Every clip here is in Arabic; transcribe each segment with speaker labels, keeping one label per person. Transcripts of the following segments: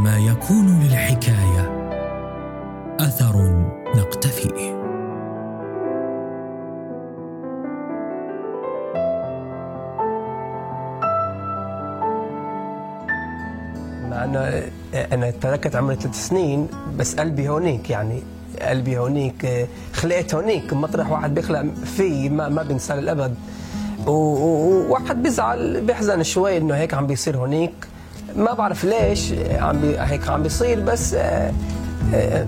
Speaker 1: عندما يكون للحكاية أثر نقتفيه
Speaker 2: انه أنا تركت عمري ثلاث سنين بس قلبي هونيك يعني قلبي هونيك خلقت هونيك مطرح واحد بيخلق فيه ما, ما بينسى للأبد. وواحد بيزعل بيحزن شوي إنه هيك عم بيصير هونيك. ما بعرف ليش عم بي هيك عم بيصير بس آه، آه،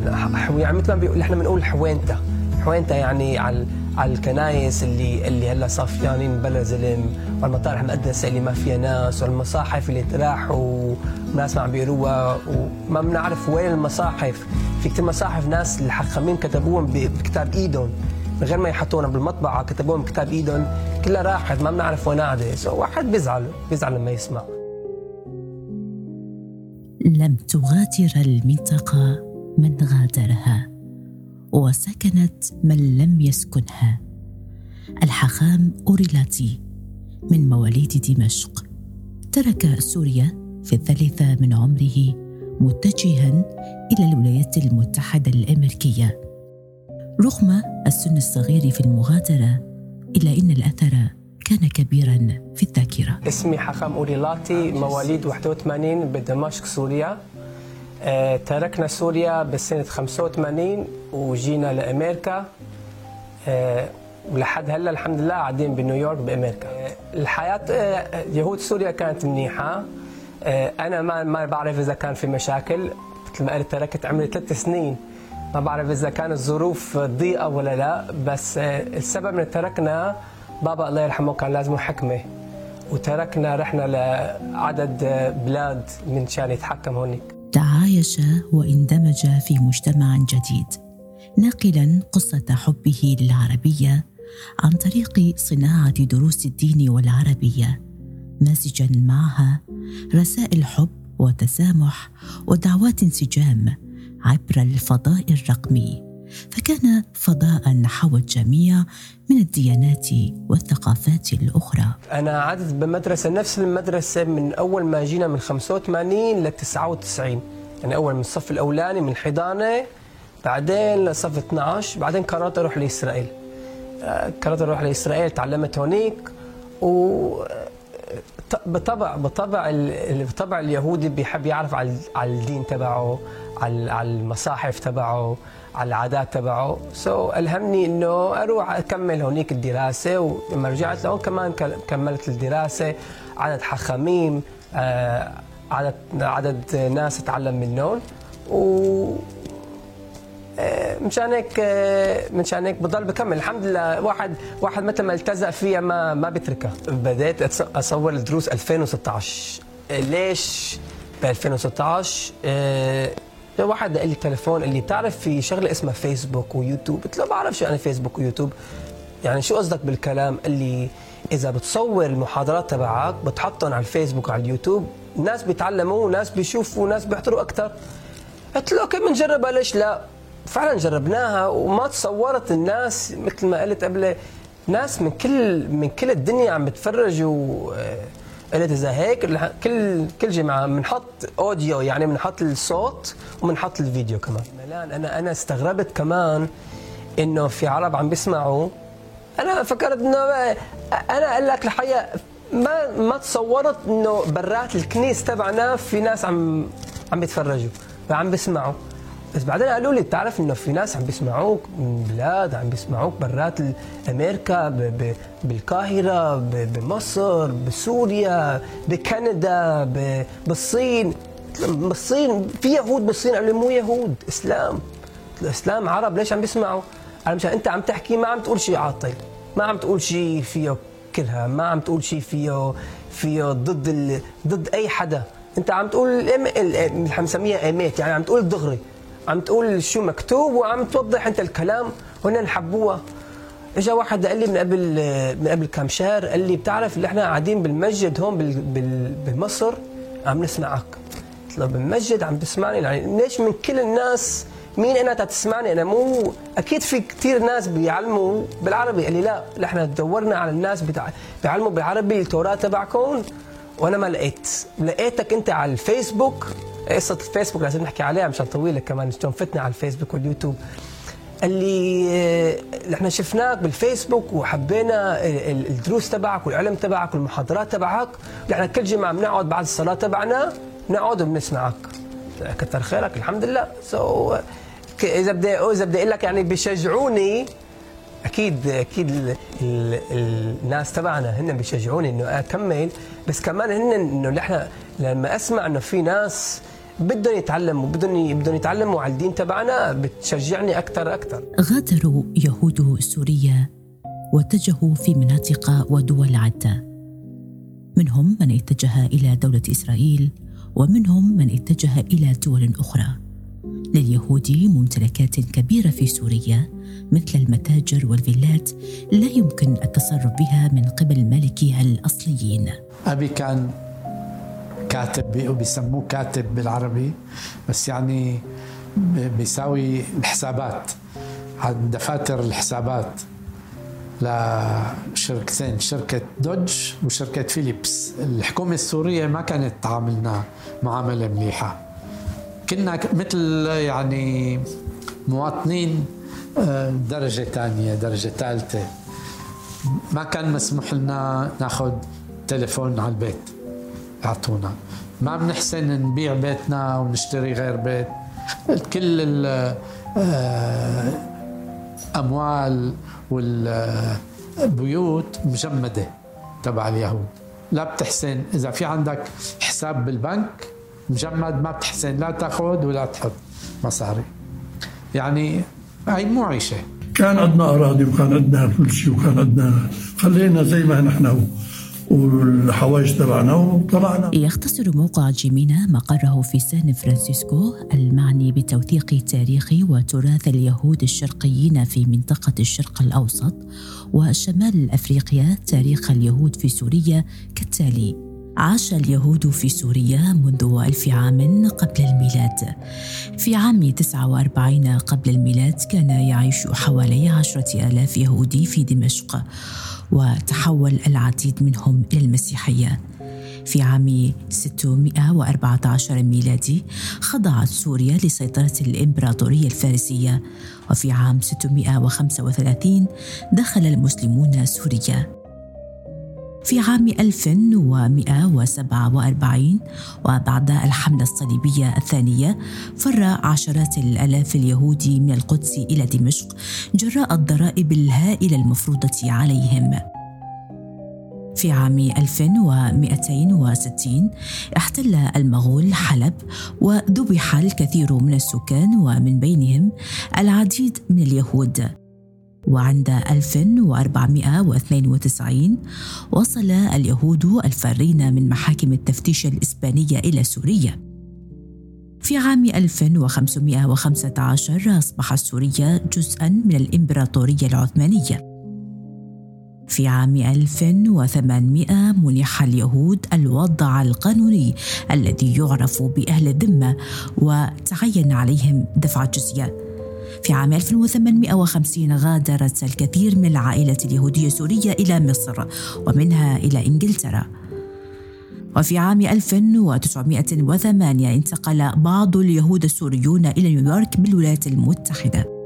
Speaker 2: يعني مثل ما بيقول إحنا بنقول حوينتا. حوينتا يعني على على الكنايس اللي اللي هلأ صافيانين بلا زلم. والمطارح المقدسه اللي ما فيها ناس والمصاحف اللي تراحوا وناس ما عم بيقروها وما بنعرف وين المصاحف. في كثير مصاحف ناس الحخامين كتبوهم بكتاب إيدهم. من غير ما يحطونا بالمطبعة كتبوهم بكتاب إيدهم. كلها راحت ما بنعرف وين قاعدة. واحد بيزعل بيزعل لما يسمع.
Speaker 3: لم تغادر المنطقة من غادرها وسكنت من لم يسكنها. الحخام أوريلاتي من مواليد دمشق. ترك سوريا في الثالثة من عمره متجها إلى الولايات المتحدة الأمريكية. رغم السن الصغير في المغادرة إلا أن الأثر كان كبيرا في الذاكرة.
Speaker 2: اسمي حخام أوريلاتي مواليد 81 بدمشق سوريا. آه، تركنا سوريا بسنة 85 وجينا لأمريكا. آه، ولحد هلأ الحمد لله قاعدين بنيويورك بأمريكا. آه، الحياة يهود سوريا كانت منيحة. أنا ما ما بعرف إذا كان في مشاكل. مثل ما قلت تركت عمري ثلاث سنين. ما بعرف إذا كانت الظروف ضيقة ولا لا. بس السبب ان تركنا بابا الله يرحمه كان لازمه حكمة. وتركنا رحنا لعدد بلاد من شان يتحكم هونيك.
Speaker 3: تعايش واندمج في مجتمع جديد. ناقلا قصة حبه للعربية عن طريق صناعة دروس الدين والعربية. مازجا معها رسائل حب وتسامح ودعوات انسجام عبر الفضاء الرقمي. فكان فضاء حوى الجميع من الديانات والثقافات الأخرى.
Speaker 2: أنا عدت بمدرسة نفس المدرسة من أول ما جينا من 85 ل 99 يعني أول من الصف الأولاني من حضانة بعدين لصف 12 بعدين قررت أروح لإسرائيل. آه، قررت أروح لإسرائيل تعلمت هونيك و بطبع بطبع بطبع اليهودي بيحب يعرف على الدين تبعه على المصاحف تبعه. على العادات تبعه. سو so, ألهمني إنه أروح أكمل هونيك الدراسة ولما رجعت لهون كمان كملت الدراسة عدد حخاميم آه عدد عدد ناس أتعلم منهم. و آه، مشان هيك آه، مشان هيك بضل بكمل. الحمد لله واحد واحد مثل ما التزق فيها ما ما بتركها. بديت أصور الدروس 2016 ليش؟ ب 2016 واحد قال لي تليفون قال لي بتعرف في شغلة اسمها فيسبوك ويوتيوب؟ قلت له بعرف شو أنا فيسبوك ويوتيوب. يعني شو قصدك بالكلام؟ قال لي إذا بتصور المحاضرات تبعك بتحطهم على الفيسبوك وعلى اليوتيوب ناس بيتعلموا وناس بيشوفوا وناس بيحضروا أكثر قلت له أوكي بنجربها ليش لا فعلا جربناها وما تصورت الناس مثل ما قلت قبل. ناس من كل من كل الدنيا عم بتفرجوا اذا هيك كل كل جمعه بنحط أوديو يعني بنحط الصوت وبنحط الفيديو كمان. ملان أنا أنا استغربت كمان إنه في عرب عم بيسمعوا. أنا فكرت إنه أنا أقول لك الحقيقة ما ما تصورت إنه برات الكنيس تبعنا في ناس عم عم بيتفرجوا وعم بيسمعوا. بس بعدين قالوا لي بتعرف إنه في ناس عم بيسمعوك من بلاد عم بيسمعوك برات أمريكا ب ب بالقاهرة ب بمصر بسوريا بكندا بالصين. بالصين في يهود بالصين قالوا مو يهود إسلام. الإسلام عرب ليش عم بيسمعوا؟ أنا مشان أنت عم تحكي ما عم تقول شيء عاطل ما عم تقول شيء فيه كلها ما عم تقول شيء فيه فيه ضد ال... ضد أي حدا. أنت عم تقول اللي حنسميها ايمات يعني عم تقول دغري. عم تقول شو مكتوب وعم توضح انت الكلام. وهن حبوها اجى واحد قال لي من قبل من قبل كم شهر قال لي بتعرف اللي إحنا قاعدين بالمسجد هون بمصر عم نسمعك. قلت له بالمسجد عم تسمعني؟ يعني ليش من كل الناس مين أنا تسمعني؟ أنا مو أكيد في كثير ناس بيعلموا بالعربي. قال لي لا إحنا دورنا على الناس بيعلموا بالعربي التوراة تبعكم. وأنا ما لقيت. لقيتك أنت على الفيسبوك. قصة الفيسبوك لازم نحكي عليها مشان طويلة كمان فتنا على الفيسبوك واليوتيوب. اللي آه، إحنا شفناك بالفيسبوك وحبينا الدروس تبعك والعلم تبعك والمحاضرات تبعك إحنا كل جمعة بنقعد بعد الصلاة تبعنا بنقعد وبنسمعك. كثر خيرك الحمد لله. سو إذا بدي إذا بدي أقول لك يعني بيشجعوني أكيد أكيد الناس تبعنا هن بيشجعوني إنه أكمل. بس كمان هن إنه نحن لما أسمع إنه في ناس بدهم يتعلموا بدهم بدهم يتعلموا على الدين تبعنا بتشجعني أكثر أكثر
Speaker 3: غادروا يهود سوريا واتجهوا في مناطق ودول عدة. منهم من اتجه إلى دولة إسرائيل ومنهم من اتجه إلى دول أخرى. لليهود ممتلكات كبيرة في سوريا مثل المتاجر والفيلات لا يمكن التصرف بها من قبل مالكيها الأصليين.
Speaker 4: أبي كان كاتب وبيسموه كاتب بالعربي بس يعني بيساوي الحسابات. عن دفاتر الحسابات لشركتين شركة دوج وشركة فيليبس. الحكومة السورية ما كانت تعاملنا معاملة مليحة. كنا مثل يعني مواطنين آه، درجة ثانية درجة ثالثة ما كان مسموح لنا ناخذ تليفون على البيت. يعطونا ما بنحسن نبيع بيتنا ونشتري غير بيت. كل الأموال والبيوت مجمدة تبع اليهود. لا بتحسن. إذا في عندك حساب بالبنك مجمد ما بتحسن. لا تأخذ ولا تحط مصاري. يعني هاي مو عيشة.
Speaker 5: كان عندنا أراضي وكان عندنا كل شيء وكان عندنا خلينا زي ما نحن والحوايج تبعنا وطلعنا.
Speaker 3: يختصر موقع جيمينا مقره في سان فرانسيسكو المعني بتوثيق تاريخ وتراث اليهود الشرقيين في منطقة الشرق الأوسط وشمال أفريقيا تاريخ اليهود في سوريا كالتالي عاش اليهود في سوريا منذ ألف عام قبل الميلاد. في عام 49 قبل الميلاد كان يعيش حوالي عشرة آلاف يهودي في دمشق. وتحول العديد منهم إلى المسيحية في عام 614 ميلادي خضعت سوريا لسيطرة الإمبراطورية الفارسية وفي عام 635 دخل المسلمون سوريا. في عام 1147 وبعد الحملة الصليبية الثانية فر عشرات الآلاف اليهود من القدس إلى دمشق جراء الضرائب الهائلة المفروضة عليهم. في عام 1260 احتل المغول حلب وذبح الكثير من السكان ومن بينهم العديد من اليهود. وعند 1492 وصل اليهود الفارين من محاكم التفتيش الإسبانية إلى سوريا. في عام 1515 أصبح سوريا جزءا من الإمبراطورية العثمانية. في عام 1800 منح اليهود الوضع القانوني الذي يعرف بأهل الذمة وتعين عليهم دفع الجزية. في عام 1850 غادرت الكثير من العائلات اليهودية السورية إلى مصر ومنها إلى إنجلترا. وفي عام 1908 انتقل بعض اليهود السوريون إلى نيويورك بالولايات المتحدة.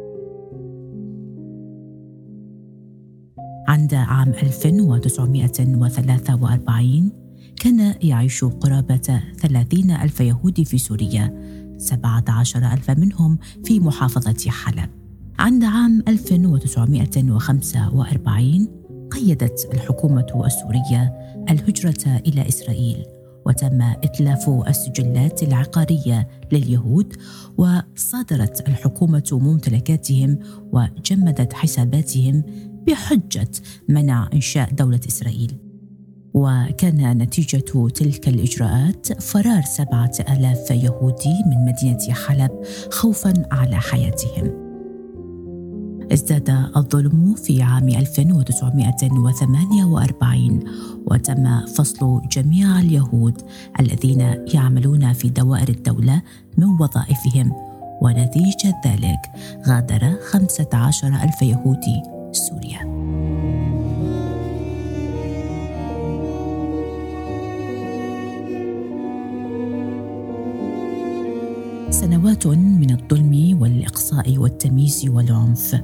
Speaker 3: عند عام 1943 كان يعيش قرابة 30 ألف يهودي في سوريا. سبعة عشر ألف منهم في محافظة حلب. عند عام 1945 قيدت الحكومة السورية الهجرة إلى إسرائيل وتم إتلاف السجلات العقارية لليهود وصادرت الحكومة ممتلكاتهم وجمدت حساباتهم بحجة منع إنشاء دولة إسرائيل. وكان نتيجة تلك الإجراءات فرار سبعة آلاف يهودي من مدينة حلب خوفا على حياتهم. ازداد الظلم في عام 1948 وتم فصل جميع اليهود الذين يعملون في دوائر الدولة من وظائفهم. ونتيجة ذلك غادر 15 ألف يهودي سوريا. سنوات من الظلم والإقصاء والتمييز والعنف.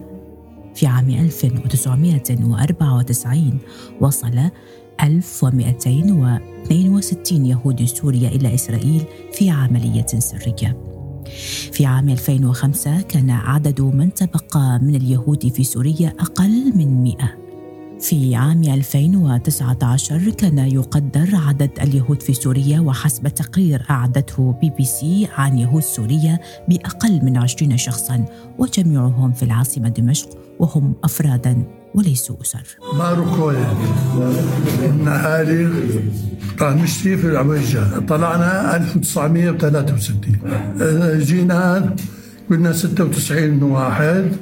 Speaker 3: في عام 1994 وصل 1262 يهود سوريا إلى إسرائيل في عملية سرية. في عام 2005 كان عدد من تبقى من اليهود في سوريا أقل من 100 في عام 2019 كان يقدر عدد اليهود في سوريا وحسب تقرير أعدته بي بي سي عن يهود سوريا بأقل من 20 شخصا وجميعهم في العاصمة دمشق وهم أفرادا وليسوا أسر.
Speaker 5: باروكويا النهاري مشتي في العويجة طلعنا 1963 جينا كنا 96 واحد.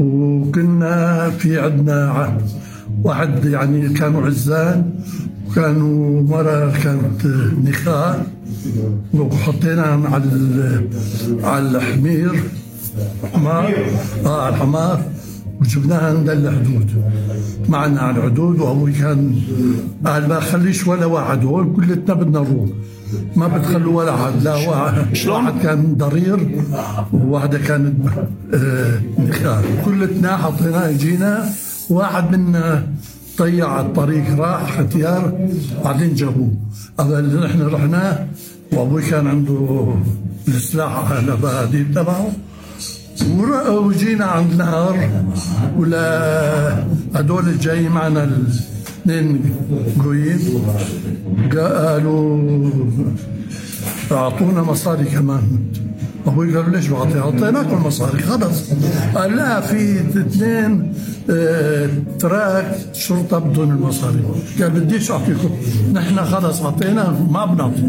Speaker 5: وكنا في عندنا واحد يعني كانوا عزان وكانوا مرة كانت نخاء وحطينا على على الحمير حمار. آه الحمار. وجبناها عند الحدود. معنا على الحدود وابوي كان قال ما خليش ولا واحد هون كلتنا بدنا نروح. ما بتخلوا ولا حد لا واحد. شلون؟ واحد كان ضرير وواحدة كانت آه نخال كلتنا حطيناه جينا واحد منا طيع الطريق راح ختيار بعدين جابوه. قبل نحن رحنا وأبوي كان عنده السلاح على تبعه. وجينا عند نهر ولا هدول الجاي معنا الاثنين قويين. قالوا أعطونا مصاري كمان. أبوي قال ليش بعطي أعطيناكم مصاري خلص قال لا في اثنين آه تراك شرطة بدون المصاري. قال بديش أعطيكم. نحن خلص اعطينا ما بنعطي.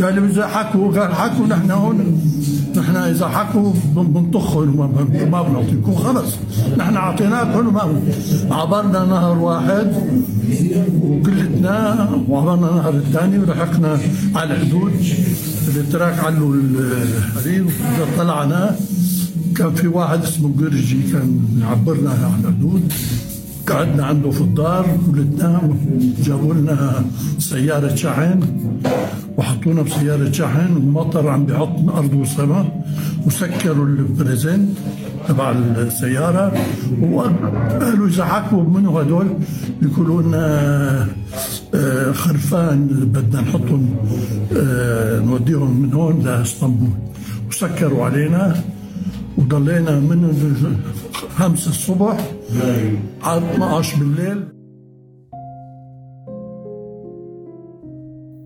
Speaker 5: قال إذا حكوا قال حكوا نحن هون. نحن إذا حكوا بنطخهم ما بنعطيكم خلص. نحن اعطيناكم عبرنا نهر واحد وكلتنا وعبرنا نهر الثاني ولحقنا على الحدود. التراك علوا الحرير طلعنا. كان في واحد اسمه قرجي كان يعبرنا على الحدود. قعدنا عنده في الدار كلتنا جابوا لنا سيارة شحن وحطونا بسيارة شحن ومطر عم بيحط من أرض وسماء وسكروا البريزنت تبع السيارة وقالوا إذا حكوا منه هدول بيقولوا لنا آه، خرفان بدنا نحطهم آه، نوديهم من هون لإسطنبول. وسكروا علينا. وضلينا من خمسة الصبح على 12 بالليل.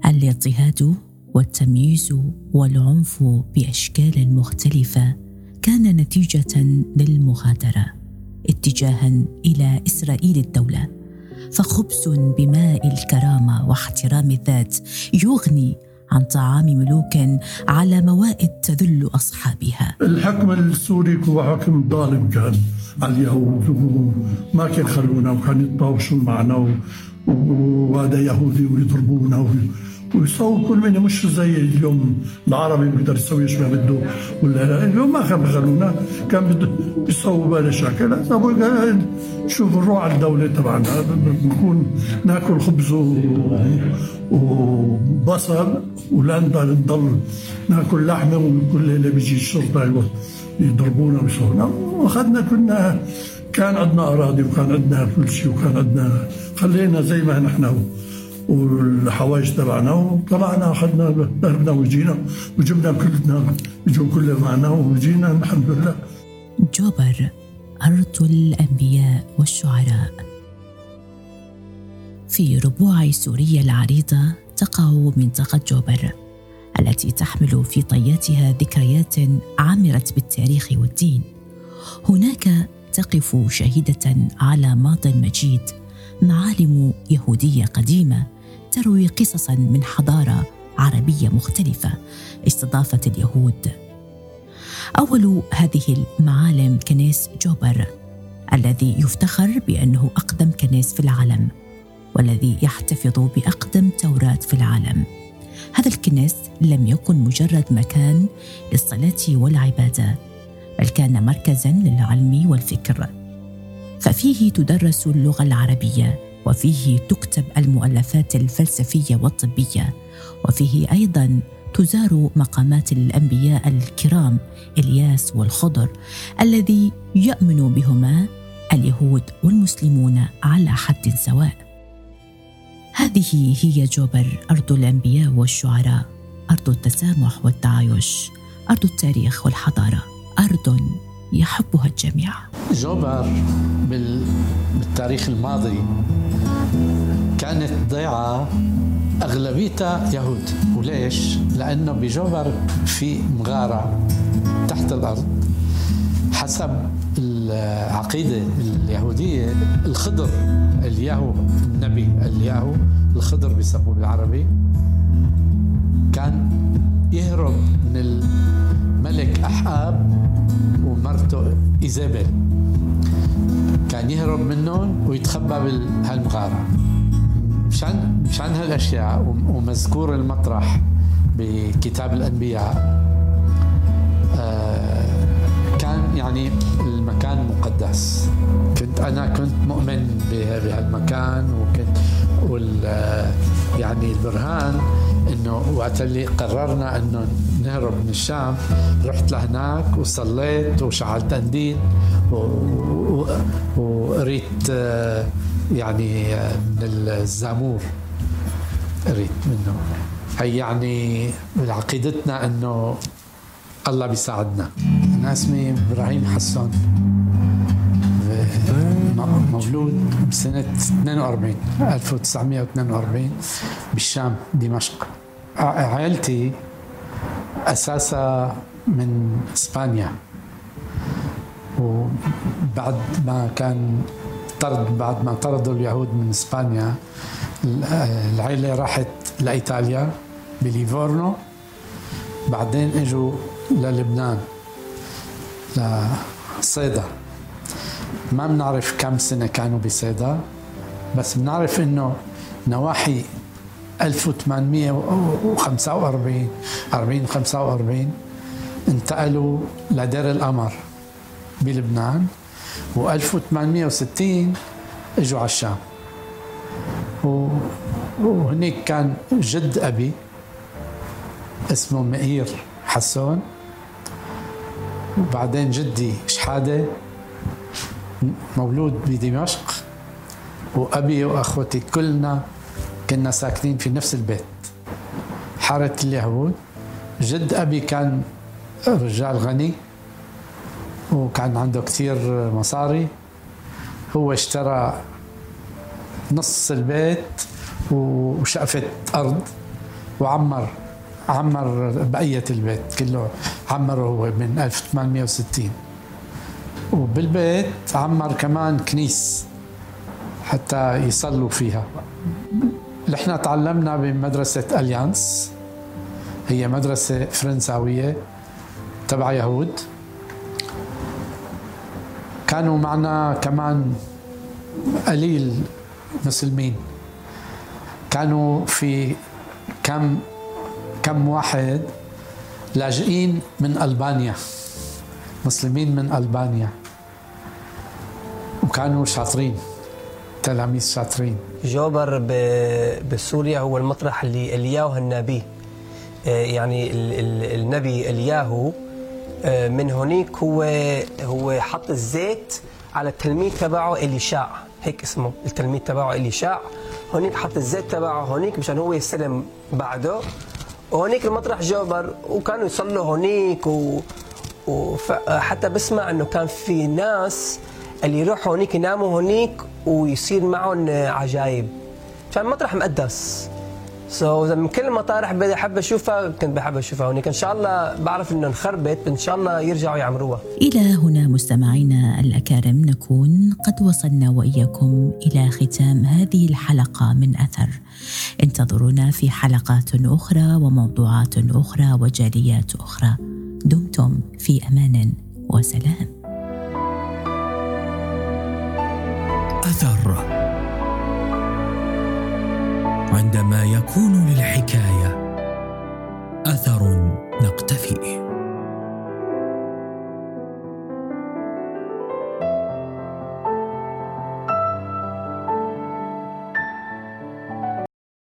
Speaker 3: الاضطهاد والتمييز والعنف بأشكال مختلفة كان نتيجة للمغادرة اتجاها إلى إسرائيل الدولة فخبز بماء الكرامة واحترام الذات يغني عن طعام ملوك على موائد تذل أصحابها.
Speaker 5: الحكم السوري هو حكم ظالم كان على اليهود وما كان يخلونا وكان يتطاوشوا معنا وهذا يهودي ويضربونا ويسووا كل منه مش زي اليوم العربي بيقدر يسوي إيش ما بده ولا لا اليوم ما كان بخلونا كان بده يسووا بلا شكل شوف نروح على الدولة تبعنا بنكون ناكل خبز وبصل ولا نضل ناكل لحمة وكل ليلة بيجي الشرطة يضربونا ويسوونا واخذنا كنا كان عندنا اراضي وكان عندنا كل شيء وكان عندنا خلينا زي ما نحن والحوايج تبعنا وطلعنا أخذنا ضربنا وجينا وجبنا كلنا بيجوا كله معنا وجينا الحمد لله.
Speaker 3: جوبر أرض الأنبياء والشعراء. في ربوع سوريا العريضة تقع منطقة جوبر التي تحمل في طياتها ذكريات عمرت بالتاريخ والدين. هناك تقف شهيدة على ماض مجيد. معالم يهودية قديمة تروي قصصا من حضارة عربية مختلفة استضافت اليهود. أول هذه المعالم كنيس جوبر الذي يفتخر بأنه أقدم كنيس في العالم والذي يحتفظ بأقدم توراة في العالم. هذا الكنيس لم يكن مجرد مكان للصلاة والعبادة بل كان مركزا للعلم والفكر. ففيه تدرس اللغة العربية وفيه تكتب المؤلفات الفلسفية والطبية وفيه أيضا تزار مقامات الأنبياء الكرام إلياس والخضر الذي يؤمن بهما اليهود والمسلمون على حد سواء. هذه هي جوبر أرض الأنبياء والشعراء أرض التسامح والتعايش أرض التاريخ والحضارة. أرض يحبها الجميع.
Speaker 4: جوبر بالتاريخ الماضي كانت ضيعة أغلبيتها يهود. وليش؟ لأنه بجوبر في مغارة تحت الأرض. حسب العقيدة اليهودية الخضر الياهو النبي الياهو الخضر بيسموه بالعربي كان يهرب من الملك أحاب ومرته إيزابل كان يهرب منهم ويتخبى بهالمغارة مشان مشان هالأشياء ومذكور المطرح بكتاب الأنبياء آه، كان يعني المكان مقدس. كنت أنا كنت مؤمن بهالمكان وكنت وال يعني البرهان إنه وقت اللي قررنا إنه نهرب من الشام رحت لهناك وصليت وشعلت انديل وقريت يعني من الزامور قريت منه. هي يعني عقيدتنا إنه الله بيساعدنا. أنا اسمي إبراهيم حسون مولود بسنة 42 1942 بالشام دمشق. عائلتي أساسا من إسبانيا. وبعد ما كان طرد بعد ما طردوا اليهود من إسبانيا العائله راحت لإيطاليا بليفورنو بعدين إجوا للبنان لصيدا. ما بنعرف كم سنة كانوا بصيدا بس بنعرف إنه نواحي 1845 40 45 انتقلوا لدير القمر بلبنان و1860 إجوا على الشام. وهنيك كان جد أبي اسمه مئير حسون وبعدين جدي شحادة. مولود بدمشق وأبي وأخوتي كلنا كنا ساكنين في نفس البيت. حاره اليهود جد أبي كان رجال غني وكان عنده كثير مصاري. هو اشترى نص البيت وشقفة أرض وعمر عمر بقية البيت كله عمره هو من 1860 وبالبيت عمر كمان كنيس حتى يصلوا فيها. نحن تعلمنا بمدرسة أليانس هي مدرسة فرنساوية تبع يهود. كانوا معنا كمان قليل مسلمين. كانوا في كم كم واحد لاجئين من ألبانيا مسلمين من ألبانيا. وكانوا شاطرين تلاميذ شاطرين.
Speaker 2: جوبر بسوريا هو المطرح اللي الياهو النبي. آه، يعني النبي الياهو آه، من هونيك هو هو حط الزيت على التلميذ تبعه إليشاع. هيك اسمه التلميذ تبعه إليشاع. هونيك حط الزيت تبعه هونيك مشان هو يستلم بعده. وهونيك المطرح جوبر وكانوا يصلوا هونيك و وحتى بسمع إنه كان في ناس اللي يروحوا هونيك يناموا هونيك ويصير معهم عجايب. كان مطرح مقدس. so so, من كل المطارح بدي أحب أشوفها كنت بحب أشوفها هونيك. إن شاء الله بعرف إنه انخربت إن شاء الله يرجعوا يعمروها.
Speaker 3: إلى هنا مستمعينا الأكارم نكون قد وصلنا وإياكم إلى ختام هذه الحلقة من أثر. انتظرونا في حلقات أخرى وموضوعات أخرى وجاليات أخرى. دمتم في أمان وسلام.
Speaker 1: اثر عندما يكون للحكاية أثر نقتفيه